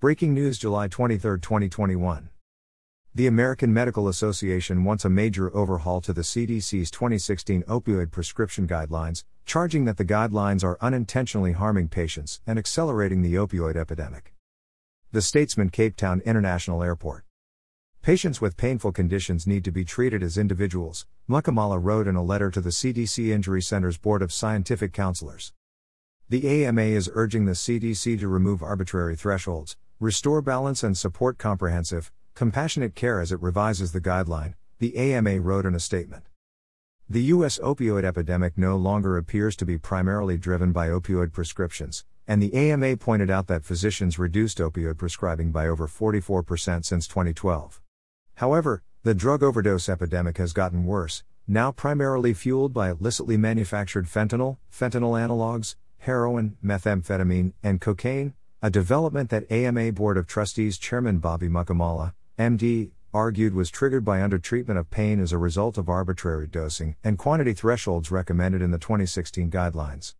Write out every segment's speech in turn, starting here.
Breaking news July 23, 2021. The American Medical Association wants a major overhaul to the CDC's 2016 opioid prescription guidelines, charging that the guidelines are unintentionally harming patients and accelerating the opioid epidemic. The Statesman Cape Town International Airport. Patients with painful conditions need to be treated as individuals, Mukkamala wrote in a letter to the CDC Injury Center's Board of Scientific Counselors. The AMA is urging the CDC to remove arbitrary thresholds, restore balance and support comprehensive, compassionate care as it revises the guideline, the AMA wrote in a statement. The U.S. opioid epidemic no longer appears to be primarily driven by opioid prescriptions, and the AMA pointed out that physicians reduced opioid prescribing by over 44% since 2012. However, the drug overdose epidemic has gotten worse, now primarily fueled by illicitly manufactured fentanyl, fentanyl analogs, heroin, methamphetamine, and cocaine, a development that AMA Board of Trustees Chairman Bobby Mukkamala, MD, argued was triggered by undertreatment of pain as a result of arbitrary dosing and quantity thresholds recommended in the 2016 guidelines.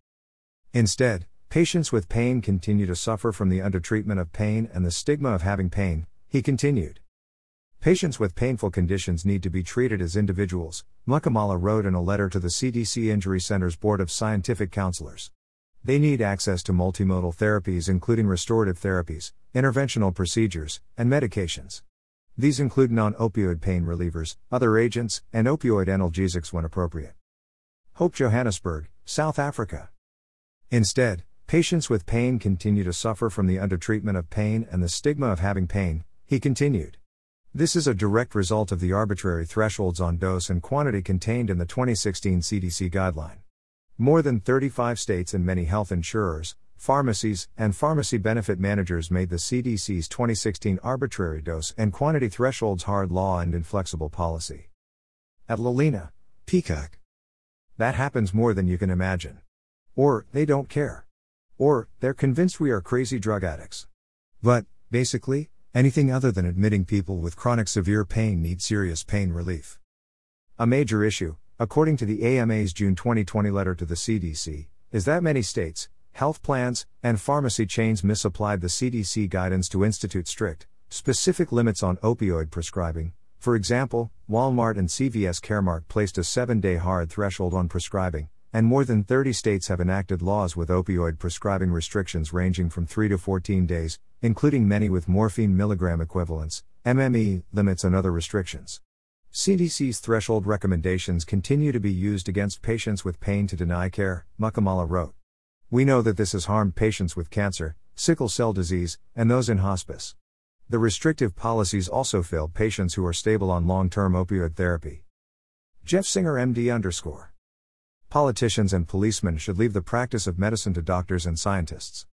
Instead, patients with pain continue to suffer from the undertreatment of pain and the stigma of having pain, he continued. Patients with painful conditions need to be treated as individuals, Mukkamala wrote in a letter to the CDC Injury Center's Board of Scientific Counselors. They need access to multimodal therapies, including restorative therapies, interventional procedures, and medications. These include non opioid pain relievers, other agents, and opioid analgesics when appropriate. Hope Johannesburg, South Africa. Instead, patients with pain continue to suffer from the undertreatment of pain and the stigma of having pain, he continued. This is a direct result of the arbitrary thresholds on dose and quantity contained in the 2016 CDC guideline. More than 35 states and many health insurers, pharmacies, and pharmacy benefit managers made the CDC's 2016 arbitrary dose and quantity thresholds hard law and inflexible policy. At Lalina, Peacock. That happens more than you can imagine. Or, they don't care. Or, they're convinced we are crazy drug addicts. But, basically, anything other than admitting people with chronic severe pain need serious pain relief. A major issue, according to the AMA's June 2020 letter to the CDC, is that many states, health plans, and pharmacy chains misapplied the CDC guidance to institute strict, specific limits on opioid prescribing. For example, Walmart and CVS Caremark placed a seven day hard threshold on prescribing, and more than 30 states have enacted laws with opioid prescribing restrictions ranging from 3 to 14 days, including many with morphine milligram equivalents, MME, limits, and other restrictions. CDC's threshold recommendations continue to be used against patients with pain to deny care, Mukkamala wrote. We know that this has harmed patients with cancer, sickle cell disease, and those in hospice. The restrictive policies also fail patients who are stable on long term opioid therapy. Jeff Singer, MD underscore. Politicians and policemen should leave the practice of medicine to doctors and scientists.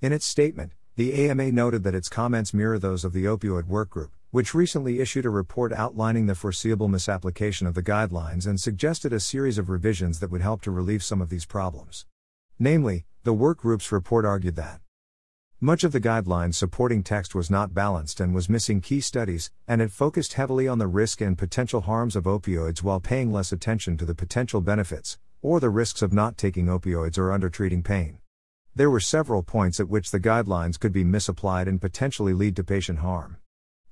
In its statement, the AMA noted that its comments mirror those of the opioid workgroup, which recently issued a report outlining the foreseeable misapplication of the guidelines and suggested a series of revisions that would help to relieve some of these problems. Namely, the workgroup's report argued that much of the guidelines supporting text was not balanced and was missing key studies, and it focused heavily on the risk and potential harms of opioids while paying less attention to the potential benefits, or the risks of not taking opioids or undertreating pain. There were several points at which the guidelines could be misapplied and potentially lead to patient harm.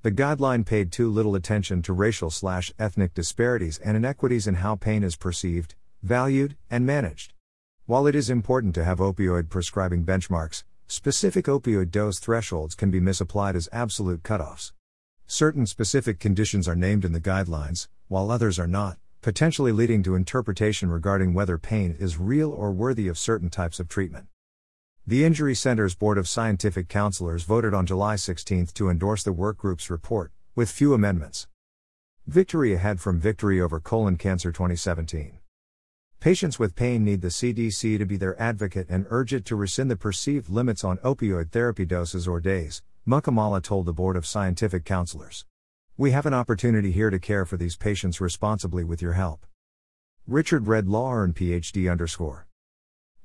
The guideline paid too little attention to racial slash ethnic disparities and inequities in how pain is perceived, valued, and managed. While it is important to have opioid prescribing benchmarks, specific opioid dose thresholds can be misapplied as absolute cutoffs. Certain specific conditions are named in the guidelines, while others are not, potentially leading to interpretation regarding whether pain is real or worthy of certain types of treatment. The Injury Center's Board of Scientific Counselors voted on July 16 to endorse the workgroup's report, with few amendments. Victory ahead from Victory over Colon Cancer 2017. Patients with pain need the CDC to be their advocate and urge it to rescind the perceived limits on opioid therapy doses or days, Mukkamala told the Board of Scientific Counselors. We have an opportunity here to care for these patients responsibly with your help. Richard Red Lawhern PhD underscore.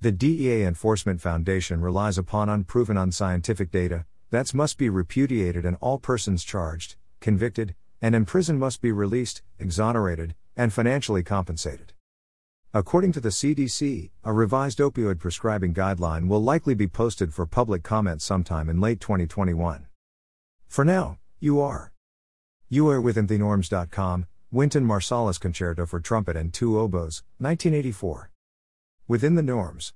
The DEA Enforcement Foundation relies upon unproven unscientific data, that must be repudiated and all persons charged, convicted, and imprisoned must be released, exonerated, and financially compensated. According to the CDC, a revised opioid prescribing guideline will likely be posted for public comment sometime in late 2021. For now, you are. You are with InTheNorms.com, Wynton Marsalis Concerto for Trumpet and Two Oboes, 1984. Within the Norms.